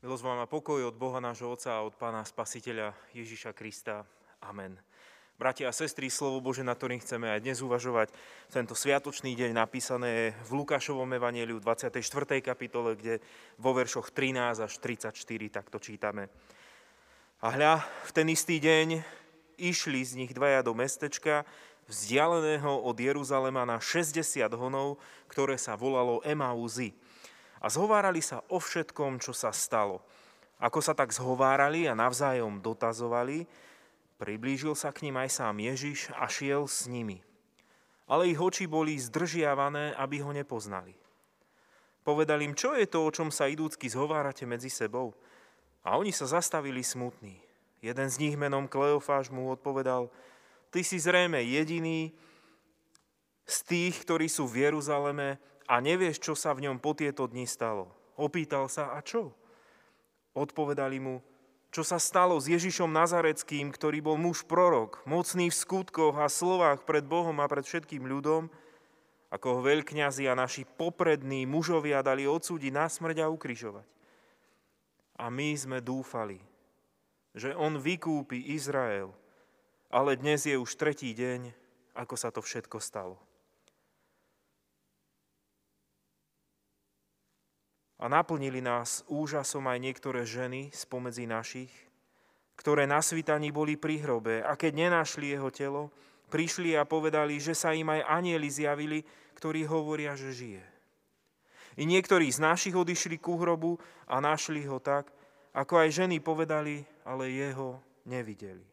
Milosť vám a pokoj od Boha nášho Otca a od Pána Spasiteľa Ježiša Krista. Amen. Bratia a sestry, slovo Bože, na ktorým chceme aj dnes uvažovať, tento sviatočný deň napísané v Lukášovom evaníliu 24. kapitole, kde vo veršoch 13 až 34 takto čítame. A hľa, v ten istý deň išli z nich dvaja do mestečka, vzdialeného od Jeruzalema na 60 honov, ktoré sa volalo Emauzy a zhovárali sa o všetkom, čo sa stalo. Ako sa tak zhovárali a navzájom dotazovali, priblížil sa k ním aj sám Ježiš a šiel s nimi. Ale ich oči boli zdržiavané, aby ho nepoznali. Povedal im, čo je to, o čom sa idúcky zhovárate medzi sebou? A oni sa zastavili smutní. Jeden z nich menom Kleofáš mu odpovedal, ty si zrejme jediný z tých, ktorí sú v Jeruzaleme a nevieš, čo sa v ňom po tieto dni stalo. Opýtal sa, a čo? Odpovedali mu, čo sa stalo s Ježišom Nazareckým, ktorý bol muž prorok, mocný v skutkoch a slovách pred Bohom a pred všetkým ľudom, ako ho veľkňazi a naši poprední mužovia dali odsúdiť na smrť a ukrižovať. A my sme dúfali, že on vykúpi Izrael, ale dnes je už tretí deň, ako sa to všetko stalo. A naplnili nás úžasom aj niektoré ženy spomedzi našich, ktoré na svitaní boli pri hrobe a keď nenašli jeho telo, prišli a povedali, že sa im aj anieli zjavili, ktorí hovoria, že žije. I niektorí z našich odišli ku hrobu a našli ho tak, ako aj ženy povedali, ale jeho nevideli.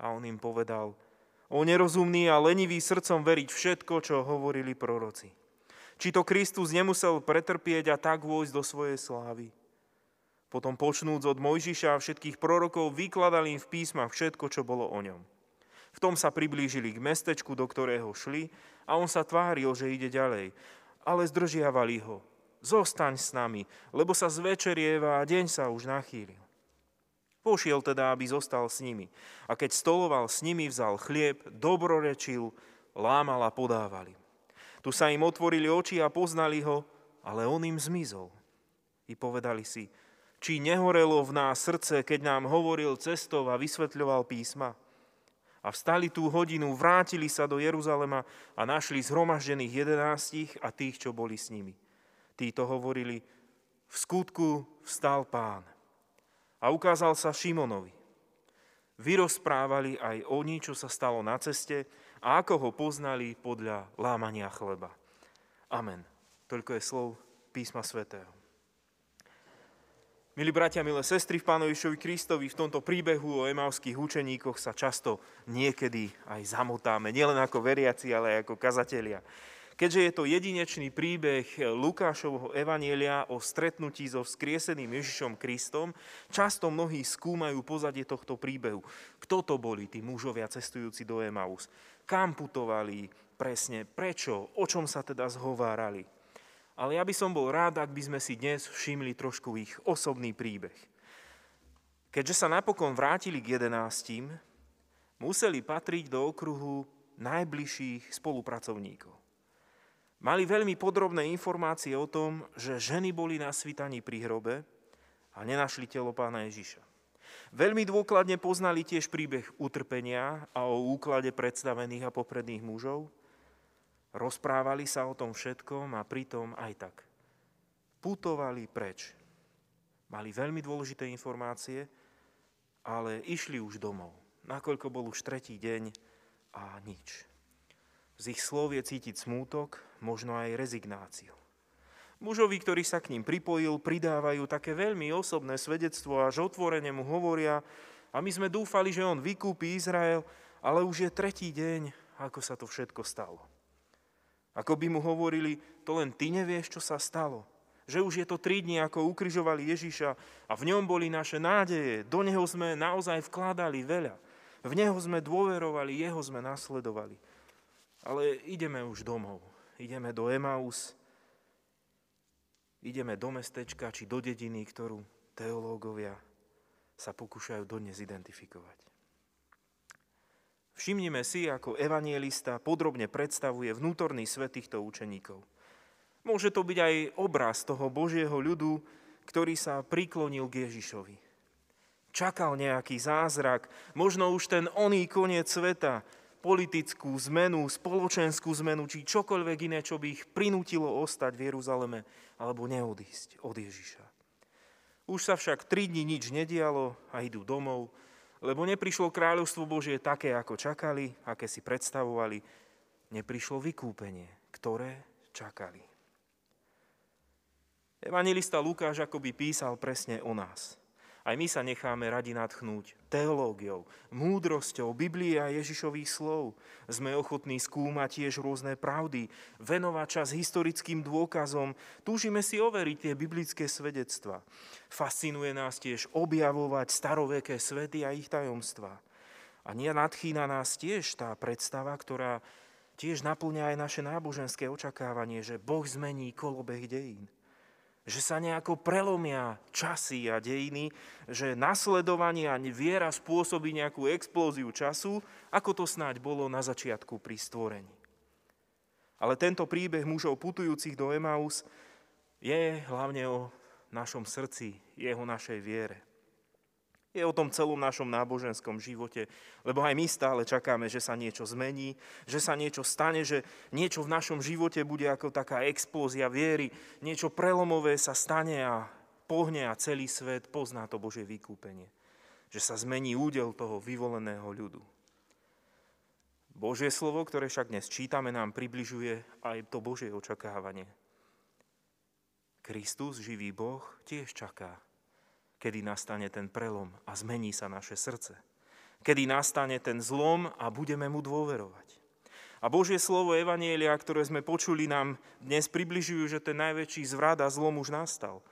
A on im povedal, o nerozumný a lenivý srdcom veriť všetko, čo hovorili proroci. Či to Kristus nemusel pretrpieť a tak vojsť do svojej slávy. Potom počnúc od Mojžiša a všetkých prorokov, vykladali im v písmach všetko, čo bolo o ňom. V tom sa priblížili k mestečku, do ktorého šli a on sa tváril, že ide ďalej. Ale zdržiavali ho. Zostaň s nami, lebo sa zvečerieva a deň sa už nachýlil. Pošiel teda, aby zostal s nimi. A keď stoloval s nimi, vzal chlieb, dobrorečil, lámal a podával. Tu sa im otvorili oči a poznali ho, ale on im zmizol. I povedali si, či nehorelo v nás srdce, keď nám hovoril cestov a vysvetľoval písma. A vstali tú hodinu, vrátili sa do Jeruzalema a našli zhromaždených jedenástich a tých, čo boli s nimi. Títo hovorili, v skutku vstal pán. A ukázal sa Šimonovi. Vyrozprávali aj oni, čo sa stalo na ceste, a ako ho poznali podľa lámania chleba. Amen. Toľko je slov písma svätého. Milí bratia, milé sestry v Pánovišovi Kristovi, v tomto príbehu o emavských učeníkoch sa často niekedy aj zamotáme, nielen ako veriaci, ale aj ako kazatelia. Keďže je to jedinečný príbeh Lukášovho evanielia o stretnutí so vzkrieseným Ježišom Kristom, často mnohí skúmajú pozadie tohto príbehu. Kto to boli tí mužovia cestujúci do Emaus? kam putovali presne, prečo, o čom sa teda zhovárali. Ale ja by som bol rád, ak by sme si dnes všimli trošku ich osobný príbeh. Keďže sa napokon vrátili k jedenáctim, museli patriť do okruhu najbližších spolupracovníkov. Mali veľmi podrobné informácie o tom, že ženy boli na svitaní pri hrobe a nenašli telo pána Ježiša. Veľmi dôkladne poznali tiež príbeh utrpenia a o úklade predstavených a popredných mužov. Rozprávali sa o tom všetkom a pritom aj tak. Putovali preč. Mali veľmi dôležité informácie, ale išli už domov, nakoľko bol už tretí deň a nič. Z ich slov je cítiť smútok, možno aj rezignáciu. Mužovi, ktorý sa k ním pripojil, pridávajú také veľmi osobné svedectvo, až otvorene mu hovoria, a my sme dúfali, že on vykúpi Izrael, ale už je tretí deň, ako sa to všetko stalo. Ako by mu hovorili, to len ty nevieš, čo sa stalo. Že už je to tri dni, ako ukrižovali Ježiša a v ňom boli naše nádeje. Do neho sme naozaj vkladali veľa. V neho sme dôverovali, jeho sme nasledovali. Ale ideme už domov. Ideme do Emaus, ideme do mestečka či do dediny, ktorú teológovia sa pokúšajú dodnes identifikovať. Všimnime si, ako evanielista podrobne predstavuje vnútorný svet týchto učeníkov. Môže to byť aj obraz toho Božieho ľudu, ktorý sa priklonil k Ježišovi. Čakal nejaký zázrak, možno už ten oný koniec sveta, politickú zmenu, spoločenskú zmenu, či čokoľvek iné, čo by ich prinútilo ostať v Jeruzaleme alebo neodísť od Ježiša. Už sa však tri dni nič nedialo a idú domov, lebo neprišlo kráľovstvo Božie také, ako čakali, aké si predstavovali. Neprišlo vykúpenie, ktoré čakali. Evangelista Lukáš akoby písal presne o nás – aj my sa necháme radi natchnúť teológiou, múdrosťou, Biblie a Ježišových slov. Sme ochotní skúmať tiež rôzne pravdy, venovať čas historickým dôkazom, túžime si overiť tie biblické svedectva. Fascinuje nás tiež objavovať staroveké svety a ich tajomstva. A nie nadchýna nás tiež tá predstava, ktorá tiež naplňa aj naše náboženské očakávanie, že Boh zmení kolobeh dejín že sa nejako prelomia časy a dejiny, že nasledovanie a viera spôsobí nejakú explóziu času, ako to snáď bolo na začiatku pri stvorení. Ale tento príbeh mužov putujúcich do Emaus je hlavne o našom srdci, jeho našej viere. Je o tom celom našom náboženskom živote, lebo aj my stále čakáme, že sa niečo zmení, že sa niečo stane, že niečo v našom živote bude ako taká explózia viery, niečo prelomové sa stane a pohne a celý svet pozná to Božie vykúpenie. Že sa zmení údel toho vyvoleného ľudu. Božie slovo, ktoré však dnes čítame, nám približuje aj to Božie očakávanie. Kristus, živý Boh, tiež čaká kedy nastane ten prelom a zmení sa naše srdce. Kedy nastane ten zlom a budeme mu dôverovať. A Božie slovo Evanielia, ktoré sme počuli, nám dnes približujú, že ten najväčší zvrat a zlom už nastal.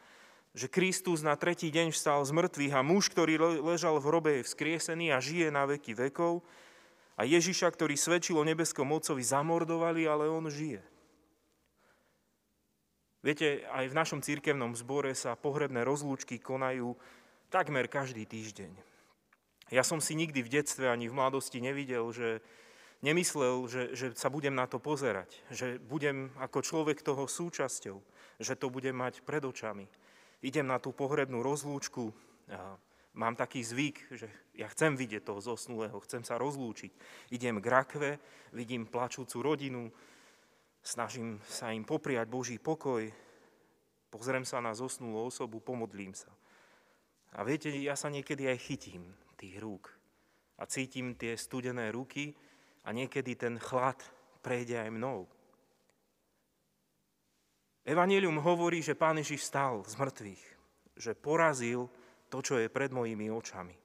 Že Kristus na tretí deň vstal z mŕtvych a muž, ktorý ležal v hrobe, je vzkriesený a žije na veky vekov. A Ježiša, ktorý svedčil o nebeskom mocovi, zamordovali, ale on žije. Viete, aj v našom církevnom zbore sa pohrebné rozlúčky konajú takmer každý týždeň. Ja som si nikdy v detstve ani v mladosti nevidel, že nemyslel, že, že sa budem na to pozerať, že budem ako človek toho súčasťou, že to budem mať pred očami. Idem na tú pohrebnú rozlúčku, mám taký zvyk, že ja chcem vidieť toho zosnulého, chcem sa rozlúčiť. Idem k rakve, vidím plačúcu rodinu, Snažím sa im popriať Boží pokoj, pozriem sa na zosnulú osobu, pomodlím sa. A viete, ja sa niekedy aj chytím tých rúk a cítim tie studené ruky a niekedy ten chlad prejde aj mnou. Evangelium hovorí, že Pán Ježiš stal z mŕtvych, že porazil to, čo je pred mojimi očami.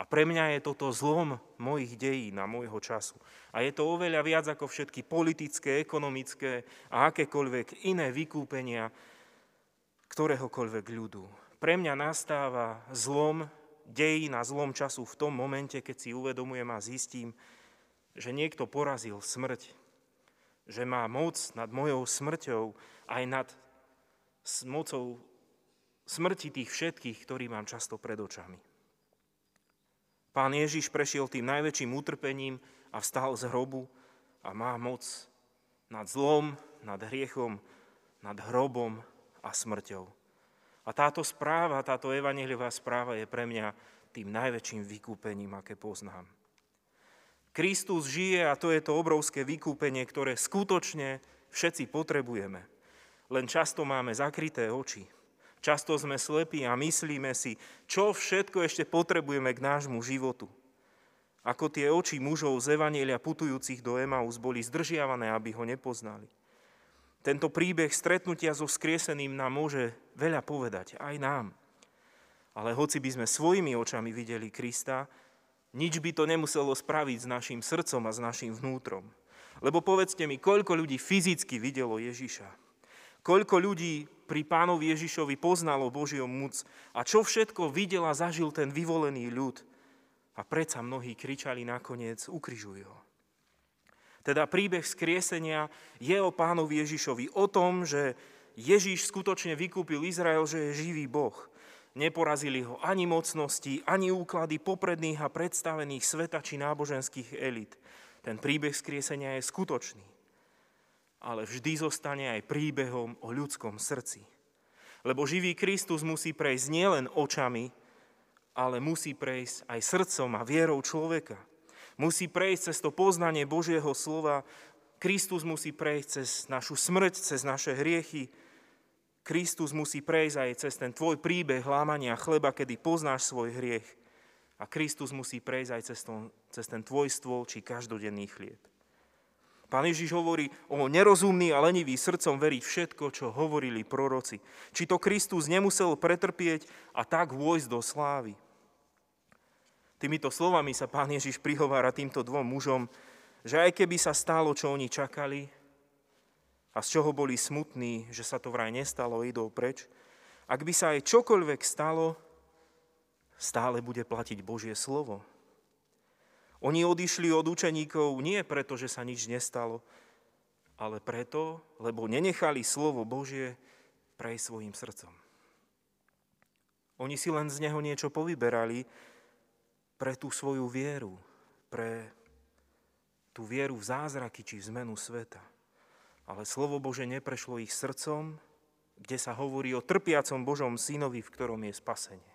A pre mňa je toto zlom mojich dejín a môjho času. A je to oveľa viac ako všetky politické, ekonomické a akékoľvek iné vykúpenia ktoréhokoľvek ľudu. Pre mňa nastáva zlom dejín a zlom času v tom momente, keď si uvedomujem a zistím, že niekto porazil smrť, že má moc nad mojou smrťou aj nad mocou smrti tých všetkých, ktorí mám často pred očami. Pán Ježiš prešiel tým najväčším utrpením a vstal z hrobu a má moc nad zlom, nad hriechom, nad hrobom a smrťou. A táto správa, táto evaneliová správa je pre mňa tým najväčším vykúpením, aké poznám. Kristus žije a to je to obrovské vykúpenie, ktoré skutočne všetci potrebujeme. Len často máme zakryté oči. Často sme slepí a myslíme si, čo všetko ešte potrebujeme k nášmu životu. Ako tie oči mužov z Evanielia putujúcich do Emaus boli zdržiavané, aby ho nepoznali. Tento príbeh stretnutia so skrieseným nám môže veľa povedať, aj nám. Ale hoci by sme svojimi očami videli Krista, nič by to nemuselo spraviť s našim srdcom a s našim vnútrom. Lebo povedzte mi, koľko ľudí fyzicky videlo Ježiša? Koľko ľudí pri pánovi Ježišovi poznalo Božiu moc a čo všetko videl a zažil ten vyvolený ľud. A predsa mnohí kričali nakoniec, ukrižuj ho. Teda príbeh skriesenia je o pánovi Ježišovi, o tom, že Ježiš skutočne vykúpil Izrael, že je živý Boh. Neporazili ho ani mocnosti, ani úklady popredných a predstavených sveta či náboženských elit. Ten príbeh skriesenia je skutočný ale vždy zostane aj príbehom o ľudskom srdci. Lebo živý Kristus musí prejsť nielen očami, ale musí prejsť aj srdcom a vierou človeka. Musí prejsť cez to poznanie Božieho slova. Kristus musí prejsť cez našu smrť, cez naše hriechy. Kristus musí prejsť aj cez ten tvoj príbeh lámania chleba, kedy poznáš svoj hriech. A Kristus musí prejsť aj cez, ten tvoj stôl či každodenný chlieb. Pán Ježiš hovorí o nerozumný a lenivý srdcom veriť všetko, čo hovorili proroci. Či to Kristus nemusel pretrpieť a tak vôjsť do slávy. Týmito slovami sa pán Ježiš prihovára týmto dvom mužom, že aj keby sa stalo, čo oni čakali a z čoho boli smutní, že sa to vraj nestalo, idú preč, ak by sa aj čokoľvek stalo, stále bude platiť Božie slovo. Oni odišli od učeníkov nie preto, že sa nič nestalo, ale preto, lebo nenechali slovo Božie prejsť svojim srdcom. Oni si len z neho niečo povyberali pre tú svoju vieru, pre tú vieru v zázraky či v zmenu sveta. Ale slovo Bože neprešlo ich srdcom, kde sa hovorí o trpiacom Božom synovi, v ktorom je spasenie.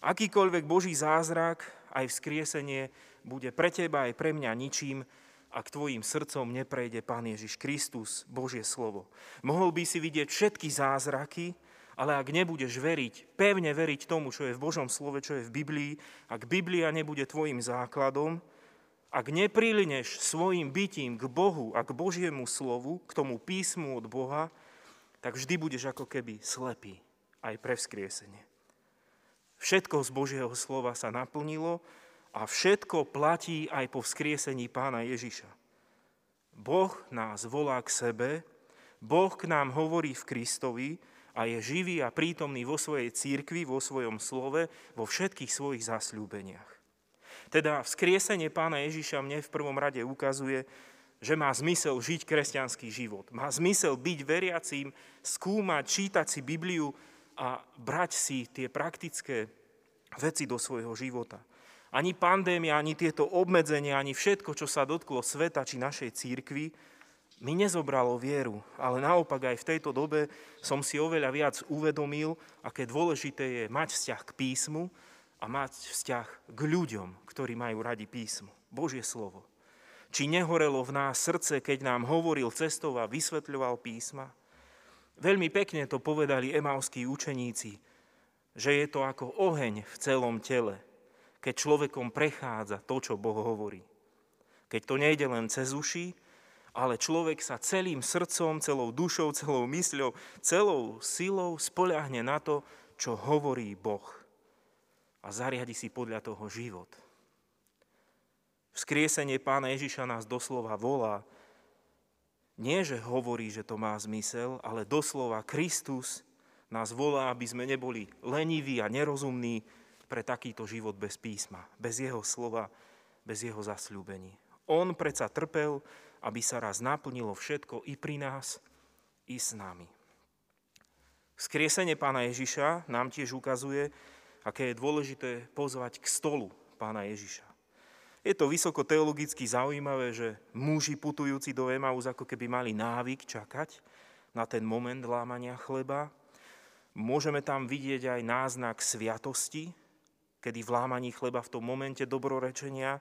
Akýkoľvek Boží zázrak, aj vzkriesenie, bude pre teba aj pre mňa ničím, ak tvojim srdcom neprejde Pán Ježiš Kristus, Božie slovo. Mohol by si vidieť všetky zázraky, ale ak nebudeš veriť, pevne veriť tomu, čo je v Božom slove, čo je v Biblii, ak Biblia nebude tvojim základom, ak neprilineš svojim bytím k Bohu a k Božiemu slovu, k tomu písmu od Boha, tak vždy budeš ako keby slepý aj pre vzkriesenie. Všetko z Božieho slova sa naplnilo a všetko platí aj po vzkriesení pána Ježiša. Boh nás volá k sebe, Boh k nám hovorí v Kristovi a je živý a prítomný vo svojej církvi, vo svojom slove, vo všetkých svojich zasľúbeniach. Teda vzkriesenie pána Ježiša mne v prvom rade ukazuje, že má zmysel žiť kresťanský život. Má zmysel byť veriacím, skúmať, čítať si Bibliu a brať si tie praktické veci do svojho života. Ani pandémia, ani tieto obmedzenia, ani všetko, čo sa dotklo sveta či našej církvy, mi nezobralo vieru, ale naopak aj v tejto dobe som si oveľa viac uvedomil, aké dôležité je mať vzťah k písmu a mať vzťah k ľuďom, ktorí majú radi písmo, Božie slovo. Či nehorelo v nás srdce, keď nám hovoril cestov a vysvetľoval písma? Veľmi pekne to povedali emauskí učeníci, že je to ako oheň v celom tele, keď človekom prechádza to, čo Boh hovorí. Keď to nejde len cez uši, ale človek sa celým srdcom, celou dušou, celou mysľou, celou silou spoľahne na to, čo hovorí Boh. A zariadi si podľa toho život. Vzkriesenie pána Ježiša nás doslova volá. Nie, že hovorí, že to má zmysel, ale doslova Kristus nás volá, aby sme neboli leniví a nerozumní, pre takýto život bez písma, bez jeho slova, bez jeho zasľúbení. On predsa trpel, aby sa raz naplnilo všetko i pri nás, i s nami. Skriesenie pána Ježiša nám tiež ukazuje, aké je dôležité pozvať k stolu pána Ježiša. Je to vysoko teologicky zaujímavé, že muži putujúci do Emaus ako keby mali návyk čakať na ten moment lámania chleba. Môžeme tam vidieť aj náznak sviatosti, kedy v chleba v tom momente dobrorečenia,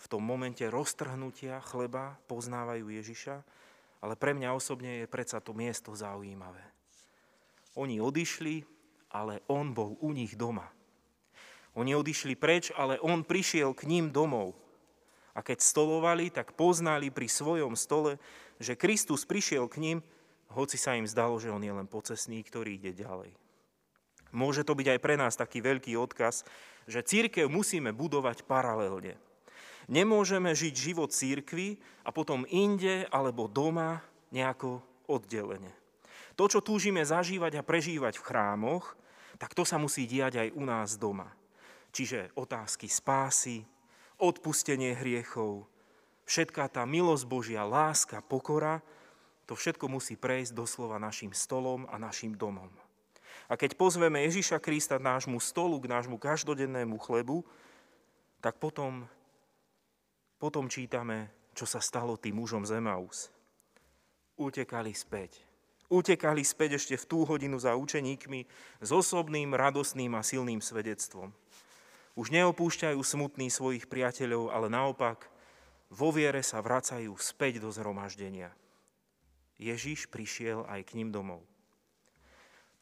v tom momente roztrhnutia chleba poznávajú Ježiša, ale pre mňa osobne je predsa to miesto zaujímavé. Oni odišli, ale on bol u nich doma. Oni odišli preč, ale on prišiel k ním domov. A keď stolovali, tak poznali pri svojom stole, že Kristus prišiel k ním, hoci sa im zdalo, že on je len pocesný, ktorý ide ďalej. Môže to byť aj pre nás taký veľký odkaz, že církev musíme budovať paralelne. Nemôžeme žiť život církvy a potom inde alebo doma nejako oddelenie. To, čo túžime zažívať a prežívať v chrámoch, tak to sa musí diať aj u nás doma. Čiže otázky spásy, odpustenie hriechov, všetká tá milosť Božia, láska, pokora, to všetko musí prejsť doslova našim stolom a našim domom. A keď pozveme Ježiša Krista k nášmu stolu, k nášmu každodennému chlebu, tak potom, potom čítame, čo sa stalo tým mužom z. Utekali späť. utekali späť ešte v tú hodinu za učeníkmi s osobným, radosným a silným svedectvom. Už neopúšťajú smutných svojich priateľov, ale naopak vo viere sa vracajú späť do zhromaždenia. Ježiš prišiel aj k ním domov.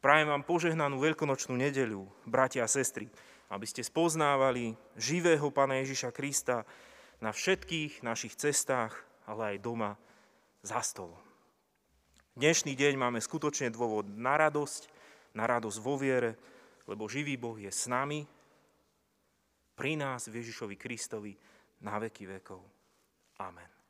Prajem vám požehnanú veľkonočnú nedeľu, bratia a sestry, aby ste spoznávali živého Pána Ježiša Krista na všetkých našich cestách, ale aj doma za stolom. Dnešný deň máme skutočne dôvod na radosť, na radosť vo viere, lebo živý Boh je s nami, pri nás, v Ježišovi Kristovi, na veky vekov. Amen.